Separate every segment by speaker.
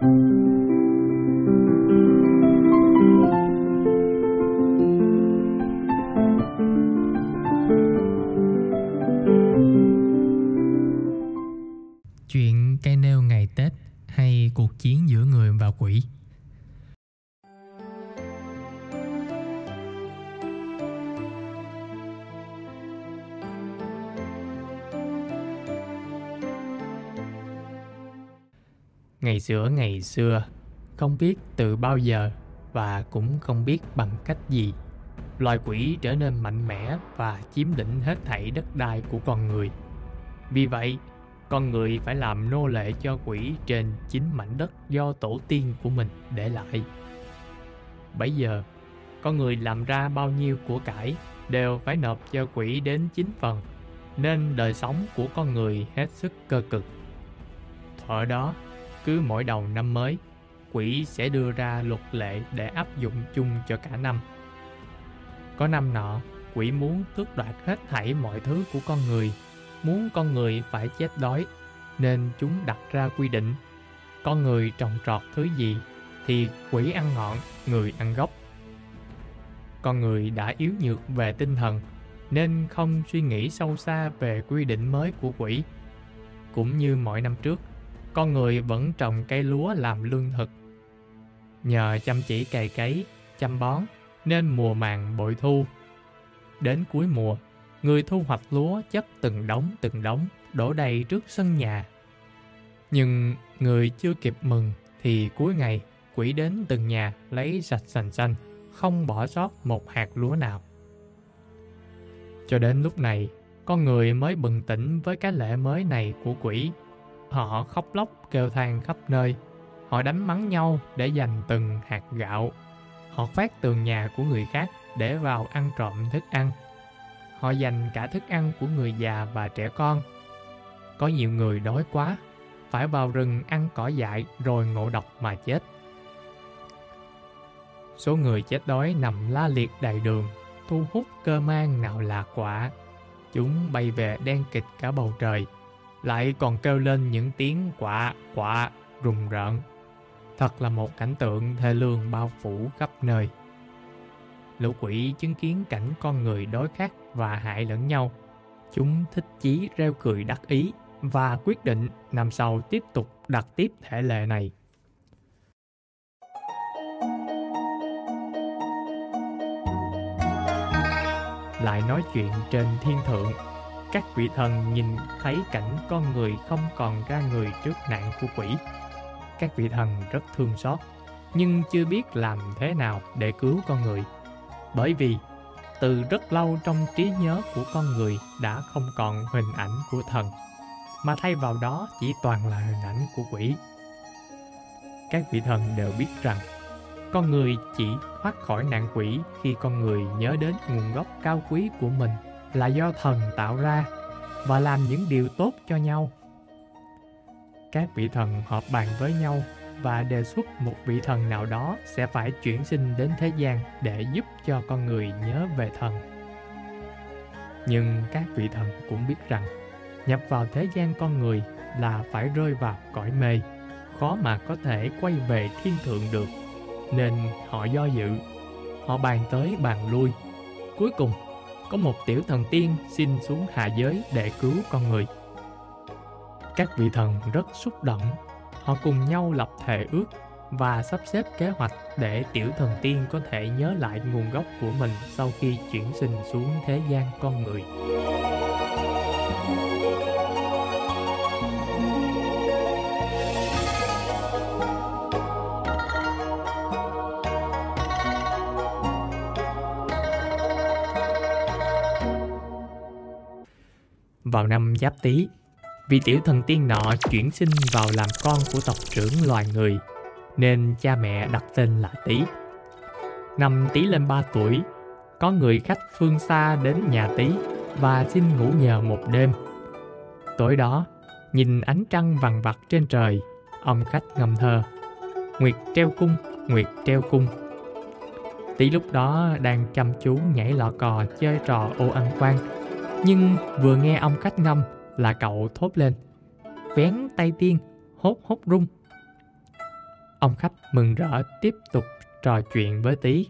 Speaker 1: Chuyện giữa ngày xưa, không biết từ bao giờ và cũng không biết bằng cách gì, loài quỷ trở nên mạnh mẽ và chiếm lĩnh hết thảy đất đai của con người. Vì vậy, con người phải làm nô lệ cho quỷ trên chính mảnh đất do tổ tiên của mình để lại. Bấy giờ, con người làm ra bao nhiêu của cải đều phải nộp cho quỷ đến chín phần, nên đời sống của con người hết sức cơ cực. Thuở đó, cứ mỗi đầu năm mới, quỷ sẽ đưa ra luật lệ để áp dụng chung cho cả năm. Có năm nọ, quỷ muốn tước đoạt hết thảy mọi thứ của con người, muốn con người phải chết đói, nên chúng đặt ra quy định con người trồng trọt thứ gì thì quỷ ăn ngọn, người ăn gốc. Con người đã yếu nhược về tinh thần nên không suy nghĩ sâu xa về quy định mới của quỷ. Cũng như mọi năm trước, con người vẫn trồng cây lúa làm lương thực. Nhờ chăm chỉ cày cấy, chăm bón, nên mùa màng bội thu. Đến cuối mùa, người thu hoạch lúa chất từng đống từng đống đổ đầy trước sân nhà. Nhưng người chưa kịp mừng thì cuối ngày quỷ đến từng nhà lấy sạch sành xanh, không bỏ sót một hạt lúa nào. Cho đến lúc này, con người mới bừng tỉnh với cái lễ mới này của quỷ Họ khóc lóc kêu than khắp nơi. Họ đánh mắng nhau để giành từng hạt gạo. Họ phát tường nhà của người khác để vào ăn trộm thức ăn. Họ dành cả thức ăn của người già và trẻ con. Có nhiều người đói quá, phải vào rừng ăn cỏ dại rồi ngộ độc mà chết. Số người chết đói nằm la liệt đầy đường, thu hút cơ mang nào là quả. Chúng bay về đen kịch cả bầu trời lại còn kêu lên những tiếng quạ quạ rùng rợn. Thật là một cảnh tượng thê lương bao phủ khắp nơi. Lũ quỷ chứng kiến cảnh con người đối khát và hại lẫn nhau. Chúng thích chí reo cười đắc ý và quyết định năm sau tiếp tục đặt tiếp thể lệ này. Lại nói chuyện trên thiên thượng các vị thần nhìn thấy cảnh con người không còn ra người trước nạn của quỷ. Các vị thần rất thương xót, nhưng chưa biết làm thế nào để cứu con người. Bởi vì từ rất lâu trong trí nhớ của con người đã không còn hình ảnh của thần, mà thay vào đó chỉ toàn là hình ảnh của quỷ. Các vị thần đều biết rằng con người chỉ thoát khỏi nạn quỷ khi con người nhớ đến nguồn gốc cao quý của mình là do thần tạo ra và làm những điều tốt cho nhau. Các vị thần họp bàn với nhau và đề xuất một vị thần nào đó sẽ phải chuyển sinh đến thế gian để giúp cho con người nhớ về thần. Nhưng các vị thần cũng biết rằng nhập vào thế gian con người là phải rơi vào cõi mê, khó mà có thể quay về thiên thượng được. Nên họ do dự, họ bàn tới bàn lui. Cuối cùng có một tiểu thần tiên xin xuống hạ giới để cứu con người. Các vị thần rất xúc động, họ cùng nhau lập thề ước và sắp xếp kế hoạch để tiểu thần tiên có thể nhớ lại nguồn gốc của mình sau khi chuyển sinh xuống thế gian con người. Vào năm Giáp Tý, vị tiểu thần tiên nọ chuyển sinh vào làm con của tộc trưởng loài người, nên cha mẹ đặt tên là Tý. Năm Tý lên 3 tuổi, có người khách phương xa đến nhà Tý và xin ngủ nhờ một đêm. Tối đó, nhìn ánh trăng vằn vặt trên trời, ông khách ngâm thơ. Nguyệt treo cung, Nguyệt treo cung. Tí lúc đó đang chăm chú nhảy lọ cò chơi trò ô ăn quan nhưng vừa nghe ông khách ngâm là cậu thốt lên Vén tay tiên, hốt hốt rung Ông khách mừng rỡ tiếp tục trò chuyện với Tí.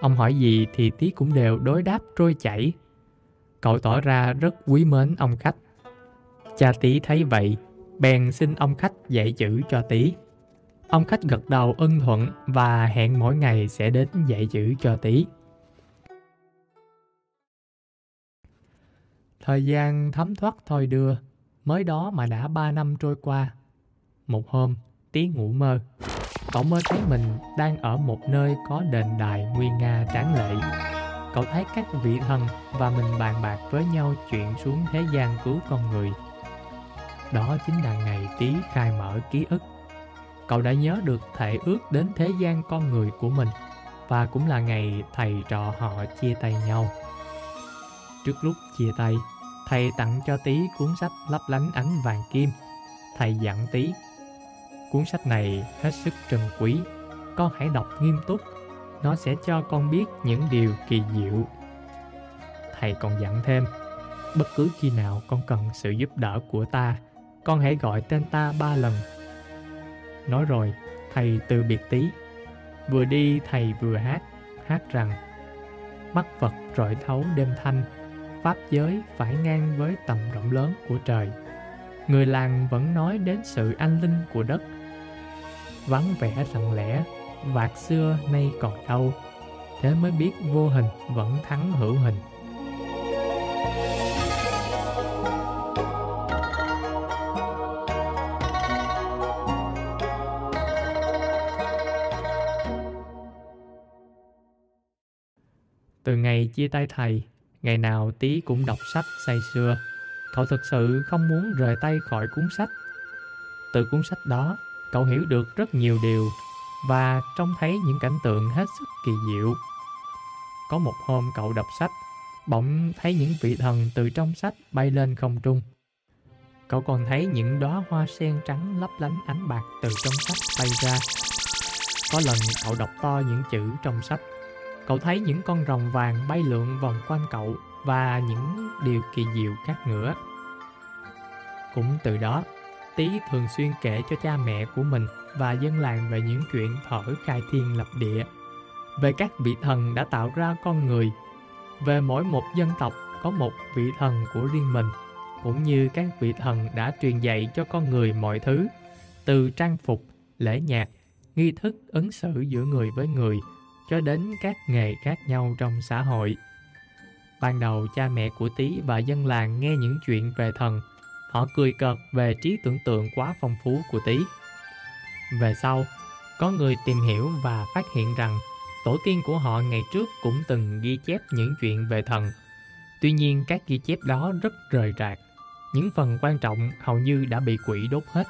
Speaker 1: Ông hỏi gì thì Tí cũng đều đối đáp trôi chảy. Cậu tỏ ra rất quý mến ông khách. Cha Tí thấy vậy, bèn xin ông khách dạy chữ cho Tí. Ông khách gật đầu ân thuận và hẹn mỗi ngày sẽ đến dạy chữ cho Tí. Thời gian thấm thoát thôi đưa, mới đó mà đã ba năm trôi qua. Một hôm, Tí ngủ mơ. Cậu mơ thấy mình đang ở một nơi có đền đài nguy nga tráng lệ. Cậu thấy các vị thần và mình bàn bạc với nhau chuyện xuống thế gian cứu con người. Đó chính là ngày Tí khai mở ký ức. Cậu đã nhớ được thể ước đến thế gian con người của mình và cũng là ngày thầy trò họ chia tay nhau. Trước lúc chia tay, thầy tặng cho Tí cuốn sách lấp lánh ánh vàng kim. Thầy dặn Tí, cuốn sách này hết sức trân quý, con hãy đọc nghiêm túc, nó sẽ cho con biết những điều kỳ diệu. Thầy còn dặn thêm, bất cứ khi nào con cần sự giúp đỡ của ta, con hãy gọi tên ta ba lần. Nói rồi, thầy từ biệt Tí. Vừa đi thầy vừa hát, hát rằng Mắt Phật rọi thấu đêm thanh pháp giới phải ngang với tầm rộng lớn của trời. Người làng vẫn nói đến sự anh linh của đất. Vắng vẻ lặng lẽ, vạt xưa nay còn đâu, thế mới biết vô hình vẫn thắng hữu hình. Từ ngày chia tay thầy, Ngày nào tí cũng đọc sách say sưa. Cậu thực sự không muốn rời tay khỏi cuốn sách. Từ cuốn sách đó, cậu hiểu được rất nhiều điều và trông thấy những cảnh tượng hết sức kỳ diệu. Có một hôm cậu đọc sách, bỗng thấy những vị thần từ trong sách bay lên không trung. Cậu còn thấy những đóa hoa sen trắng lấp lánh ánh bạc từ trong sách bay ra. Có lần cậu đọc to những chữ trong sách Cậu thấy những con rồng vàng bay lượn vòng quanh cậu và những điều kỳ diệu khác nữa. Cũng từ đó, Tý thường xuyên kể cho cha mẹ của mình và dân làng về những chuyện thở khai thiên lập địa, về các vị thần đã tạo ra con người, về mỗi một dân tộc có một vị thần của riêng mình, cũng như các vị thần đã truyền dạy cho con người mọi thứ, từ trang phục, lễ nhạc, nghi thức ứng xử giữa người với người, cho đến các nghề khác nhau trong xã hội. Ban đầu cha mẹ của Tý và dân làng nghe những chuyện về thần, họ cười cợt về trí tưởng tượng quá phong phú của Tý. Về sau, có người tìm hiểu và phát hiện rằng tổ tiên của họ ngày trước cũng từng ghi chép những chuyện về thần. Tuy nhiên các ghi chép đó rất rời rạc, những phần quan trọng hầu như đã bị quỷ đốt hết.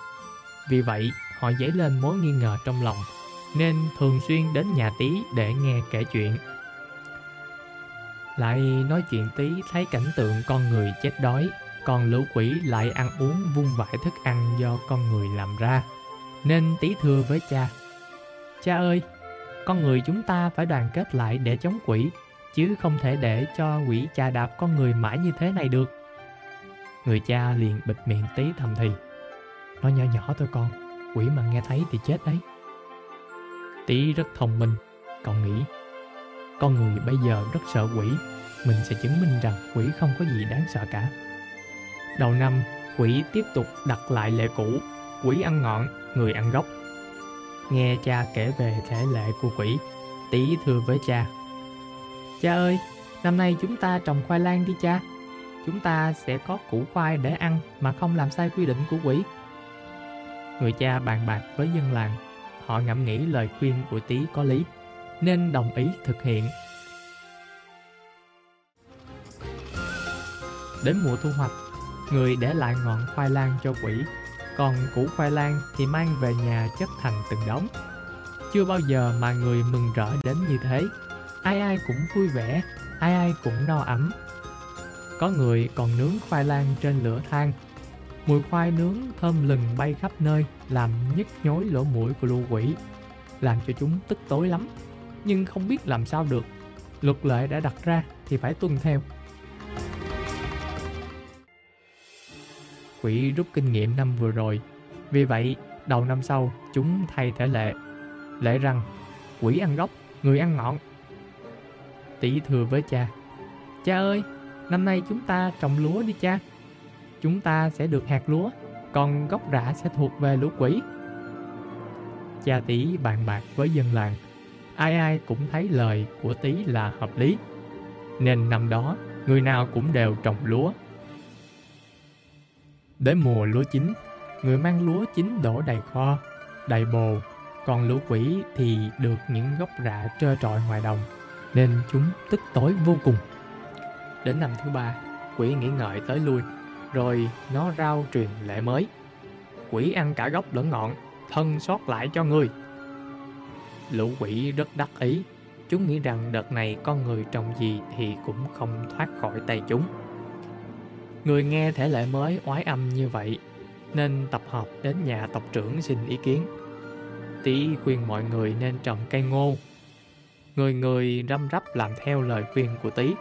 Speaker 1: Vì vậy, họ dấy lên mối nghi ngờ trong lòng nên thường xuyên đến nhà tí để nghe kể chuyện. Lại nói chuyện tí thấy cảnh tượng con người chết đói, còn lũ quỷ lại ăn uống vung vãi thức ăn do con người làm ra. Nên tí thưa với cha, Cha ơi, con người chúng ta phải đoàn kết lại để chống quỷ, chứ không thể để cho quỷ chà đạp con người mãi như thế này được. Người cha liền bịt miệng tí thầm thì, Nói nhỏ nhỏ thôi con, quỷ mà nghe thấy thì chết đấy. Tí rất thông minh, cậu nghĩ con người bây giờ rất sợ quỷ, mình sẽ chứng minh rằng quỷ không có gì đáng sợ cả. Đầu năm, quỷ tiếp tục đặt lại lệ cũ, quỷ ăn ngọn, người ăn gốc. Nghe cha kể về thể lệ của quỷ, tí thưa với cha. Cha ơi, năm nay chúng ta trồng khoai lang đi cha. Chúng ta sẽ có củ khoai để ăn mà không làm sai quy định của quỷ. Người cha bàn bạc với dân làng họ ngẫm nghĩ lời khuyên của Tý có lý, nên đồng ý thực hiện. Đến mùa thu hoạch, người để lại ngọn khoai lang cho quỷ, còn củ khoai lang thì mang về nhà chất thành từng đống. Chưa bao giờ mà người mừng rỡ đến như thế, ai ai cũng vui vẻ, ai ai cũng no ấm. Có người còn nướng khoai lang trên lửa than Mùi khoai nướng thơm lừng bay khắp nơi làm nhức nhối lỗ mũi của lũ quỷ, làm cho chúng tức tối lắm. Nhưng không biết làm sao được, luật lệ đã đặt ra thì phải tuân theo. Quỷ rút kinh nghiệm năm vừa rồi, vì vậy đầu năm sau chúng thay thể lệ. Lệ rằng, quỷ ăn gốc, người ăn ngọn. Tỷ thừa với cha, cha ơi, năm nay chúng ta trồng lúa đi cha. Chúng ta sẽ được hạt lúa, còn gốc rạ sẽ thuộc về lũ quỷ. Cha tỷ bàn bạc với dân làng, ai ai cũng thấy lời của tí là hợp lý. Nên năm đó, người nào cũng đều trồng lúa. Đến mùa lúa chín, người mang lúa chín đổ đầy kho, đầy bồ, còn lũ quỷ thì được những gốc rạ trơ trọi ngoài đồng, nên chúng tức tối vô cùng. Đến năm thứ ba, quỷ nghĩ ngợi tới lui, rồi nó rao truyền lệ mới. Quỷ ăn cả gốc lẫn ngọn, thân sót lại cho người. Lũ quỷ rất đắc ý, chúng nghĩ rằng đợt này con người trồng gì thì cũng không thoát khỏi tay chúng. Người nghe thể lệ mới oái âm như vậy, nên tập hợp đến nhà tộc trưởng xin ý kiến. Tí khuyên mọi người nên trồng cây ngô. Người người răm rắp làm theo lời khuyên của Tí.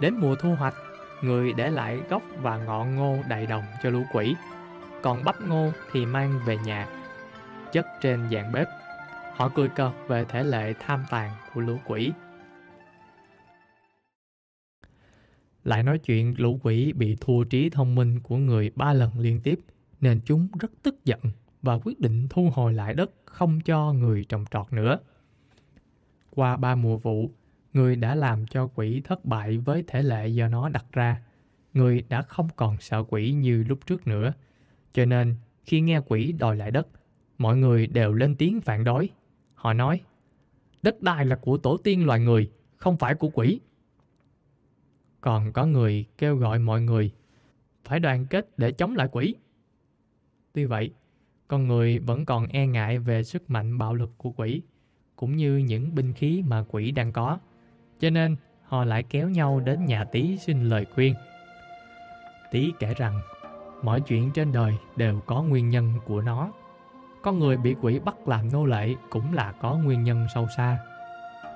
Speaker 1: Đến mùa thu hoạch, người để lại gốc và ngọn ngô đầy đồng cho lũ quỷ. Còn bắp ngô thì mang về nhà, chất trên dạng bếp. Họ cười cợt về thể lệ tham tàn của lũ quỷ. Lại nói chuyện lũ quỷ bị thua trí thông minh của người ba lần liên tiếp, nên chúng rất tức giận và quyết định thu hồi lại đất không cho người trồng trọt nữa. Qua ba mùa vụ, người đã làm cho quỷ thất bại với thể lệ do nó đặt ra. Người đã không còn sợ quỷ như lúc trước nữa. Cho nên, khi nghe quỷ đòi lại đất, mọi người đều lên tiếng phản đối. Họ nói, đất đai là của tổ tiên loài người, không phải của quỷ. Còn có người kêu gọi mọi người phải đoàn kết để chống lại quỷ. Tuy vậy, con người vẫn còn e ngại về sức mạnh bạo lực của quỷ, cũng như những binh khí mà quỷ đang có. Cho nên, họ lại kéo nhau đến nhà Tý xin lời khuyên. Tý kể rằng, mọi chuyện trên đời đều có nguyên nhân của nó. Con người bị quỷ bắt làm nô lệ cũng là có nguyên nhân sâu xa.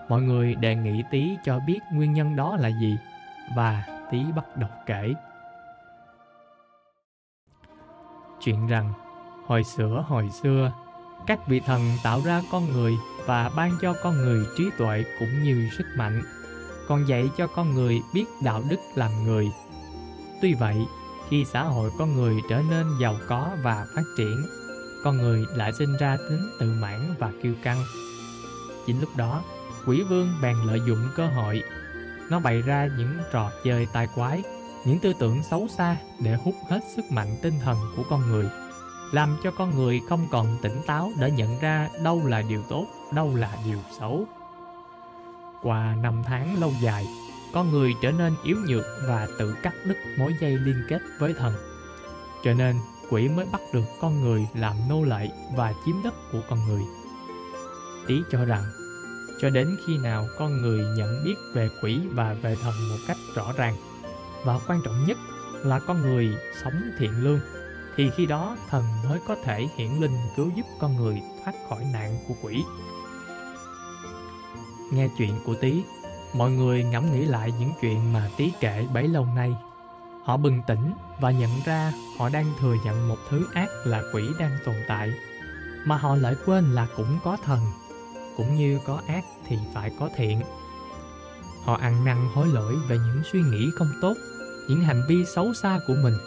Speaker 1: Mọi người đề nghị Tý cho biết nguyên nhân đó là gì và Tý bắt đầu kể. Chuyện rằng Hồi xưa hồi xưa, các vị thần tạo ra con người và ban cho con người trí tuệ cũng như sức mạnh, còn dạy cho con người biết đạo đức làm người. Tuy vậy, khi xã hội con người trở nên giàu có và phát triển, con người lại sinh ra tính tự mãn và kiêu căng. Chính lúc đó, quỷ vương bèn lợi dụng cơ hội. Nó bày ra những trò chơi tai quái, những tư tưởng xấu xa để hút hết sức mạnh tinh thần của con người làm cho con người không còn tỉnh táo để nhận ra đâu là điều tốt, đâu là điều xấu. Qua năm tháng lâu dài, con người trở nên yếu nhược và tự cắt đứt mối dây liên kết với thần. Cho nên, quỷ mới bắt được con người làm nô lệ và chiếm đất của con người. Tí cho rằng, cho đến khi nào con người nhận biết về quỷ và về thần một cách rõ ràng, và quan trọng nhất là con người sống thiện lương thì khi đó thần mới có thể hiển linh cứu giúp con người thoát khỏi nạn của quỷ. Nghe chuyện của Tý, mọi người ngẫm nghĩ lại những chuyện mà Tý kể bấy lâu nay. Họ bừng tỉnh và nhận ra họ đang thừa nhận một thứ ác là quỷ đang tồn tại, mà họ lại quên là cũng có thần, cũng như có ác thì phải có thiện. Họ ăn năn hối lỗi về những suy nghĩ không tốt, những hành vi xấu xa của mình –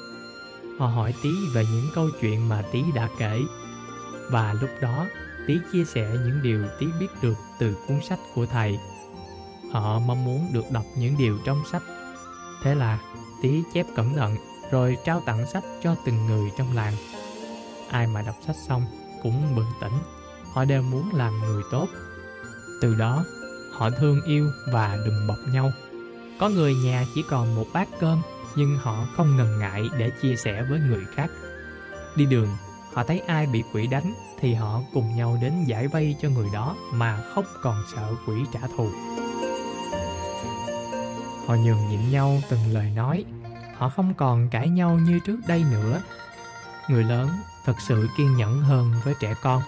Speaker 1: Họ hỏi Tí về những câu chuyện mà Tí đã kể. Và lúc đó, Tí chia sẻ những điều Tí biết được từ cuốn sách của thầy. Họ mong muốn được đọc những điều trong sách. Thế là Tí chép cẩn thận rồi trao tặng sách cho từng người trong làng. Ai mà đọc sách xong cũng bừng tỉnh, họ đều muốn làm người tốt. Từ đó, họ thương yêu và đùm bọc nhau. Có người nhà chỉ còn một bát cơm nhưng họ không ngần ngại để chia sẻ với người khác. Đi đường, họ thấy ai bị quỷ đánh thì họ cùng nhau đến giải vây cho người đó mà không còn sợ quỷ trả thù. Họ nhường nhịn nhau từng lời nói, họ không còn cãi nhau như trước đây nữa. Người lớn thật sự kiên nhẫn hơn với trẻ con.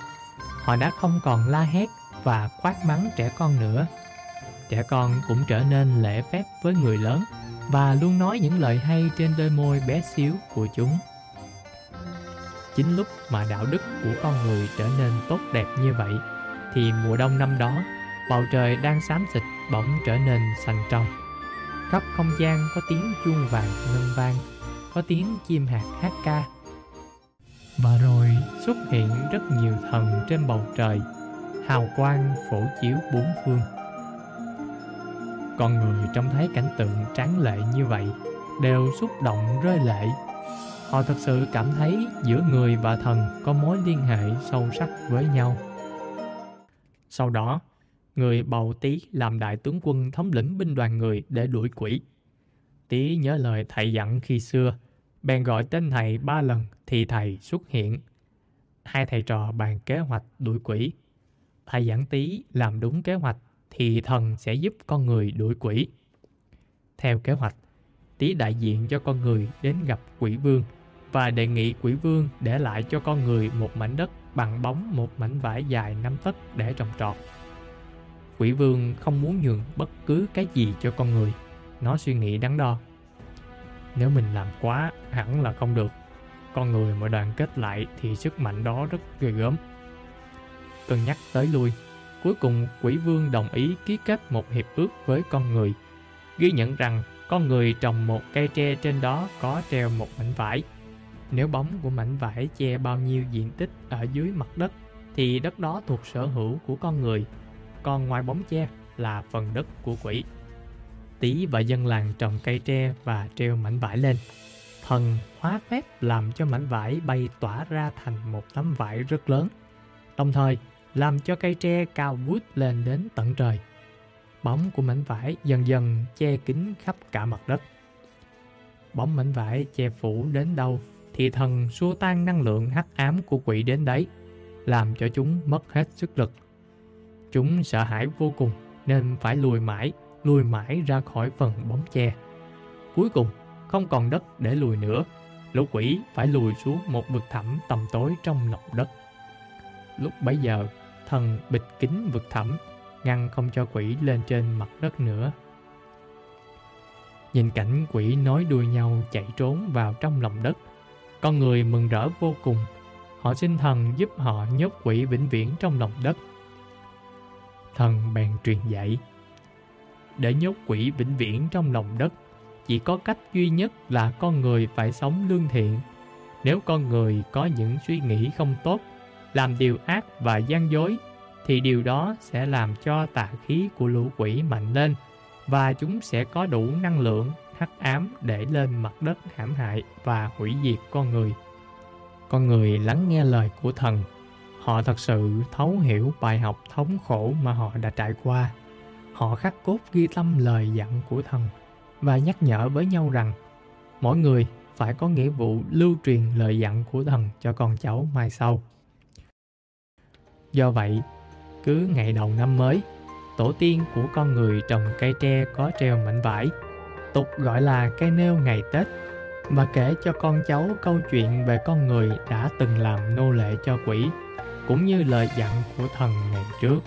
Speaker 1: Họ đã không còn la hét và quát mắng trẻ con nữa. Trẻ con cũng trở nên lễ phép với người lớn và luôn nói những lời hay trên đôi môi bé xíu của chúng chính lúc mà đạo đức của con người trở nên tốt đẹp như vậy, thì mùa đông năm đó, bầu trời đang xám xịt bỗng trở nên xanh trong. Khắp không gian có tiếng chuông vàng ngân vang, có tiếng chim hạt hát ca. Và rồi xuất hiện rất nhiều thần trên bầu trời, hào quang phổ chiếu bốn phương. Con người trông thấy cảnh tượng tráng lệ như vậy đều xúc động rơi lệ họ thật sự cảm thấy giữa người và thần có mối liên hệ sâu sắc với nhau. Sau đó, người bầu tý làm đại tướng quân thống lĩnh binh đoàn người để đuổi quỷ. Tý nhớ lời thầy dặn khi xưa, bèn gọi tên thầy ba lần thì thầy xuất hiện. Hai thầy trò bàn kế hoạch đuổi quỷ. Thầy dặn tý làm đúng kế hoạch thì thần sẽ giúp con người đuổi quỷ. Theo kế hoạch, tý đại diện cho con người đến gặp quỷ vương và đề nghị quỷ vương để lại cho con người một mảnh đất bằng bóng một mảnh vải dài năm tấc để trồng trọt. Quỷ vương không muốn nhường bất cứ cái gì cho con người. Nó suy nghĩ đắn đo. Nếu mình làm quá hẳn là không được. Con người mà đoàn kết lại thì sức mạnh đó rất ghê gớm. Cân nhắc tới lui, cuối cùng quỷ vương đồng ý ký kết một hiệp ước với con người, ghi nhận rằng con người trồng một cây tre trên đó có treo một mảnh vải nếu bóng của mảnh vải che bao nhiêu diện tích ở dưới mặt đất thì đất đó thuộc sở hữu của con người, còn ngoài bóng che là phần đất của quỷ. Tý và dân làng trồng cây tre và treo mảnh vải lên. Thần hóa phép làm cho mảnh vải bay tỏa ra thành một tấm vải rất lớn, đồng thời làm cho cây tre cao vút lên đến tận trời. Bóng của mảnh vải dần dần che kín khắp cả mặt đất. Bóng mảnh vải che phủ đến đâu thì thần xua tan năng lượng hắc ám của quỷ đến đấy, làm cho chúng mất hết sức lực. Chúng sợ hãi vô cùng nên phải lùi mãi, lùi mãi ra khỏi phần bóng che. Cuối cùng, không còn đất để lùi nữa, lũ quỷ phải lùi xuống một vực thẳm tầm tối trong lòng đất. Lúc bấy giờ, thần bịt kín vực thẳm, ngăn không cho quỷ lên trên mặt đất nữa. Nhìn cảnh quỷ nói đuôi nhau chạy trốn vào trong lòng đất, con người mừng rỡ vô cùng. Họ xin thần giúp họ nhốt quỷ vĩnh viễn trong lòng đất. Thần bèn truyền dạy. Để nhốt quỷ vĩnh viễn trong lòng đất, chỉ có cách duy nhất là con người phải sống lương thiện. Nếu con người có những suy nghĩ không tốt, làm điều ác và gian dối, thì điều đó sẽ làm cho tà khí của lũ quỷ mạnh lên và chúng sẽ có đủ năng lượng hắc ám để lên mặt đất hãm hại và hủy diệt con người. Con người lắng nghe lời của thần, họ thật sự thấu hiểu bài học thống khổ mà họ đã trải qua. Họ khắc cốt ghi tâm lời dặn của thần và nhắc nhở với nhau rằng mỗi người phải có nghĩa vụ lưu truyền lời dặn của thần cho con cháu mai sau. Do vậy, cứ ngày đầu năm mới, tổ tiên của con người trồng cây tre có treo mảnh vải tục gọi là cây nêu ngày Tết, và kể cho con cháu câu chuyện về con người đã từng làm nô lệ cho quỷ, cũng như lời dặn của thần ngày trước.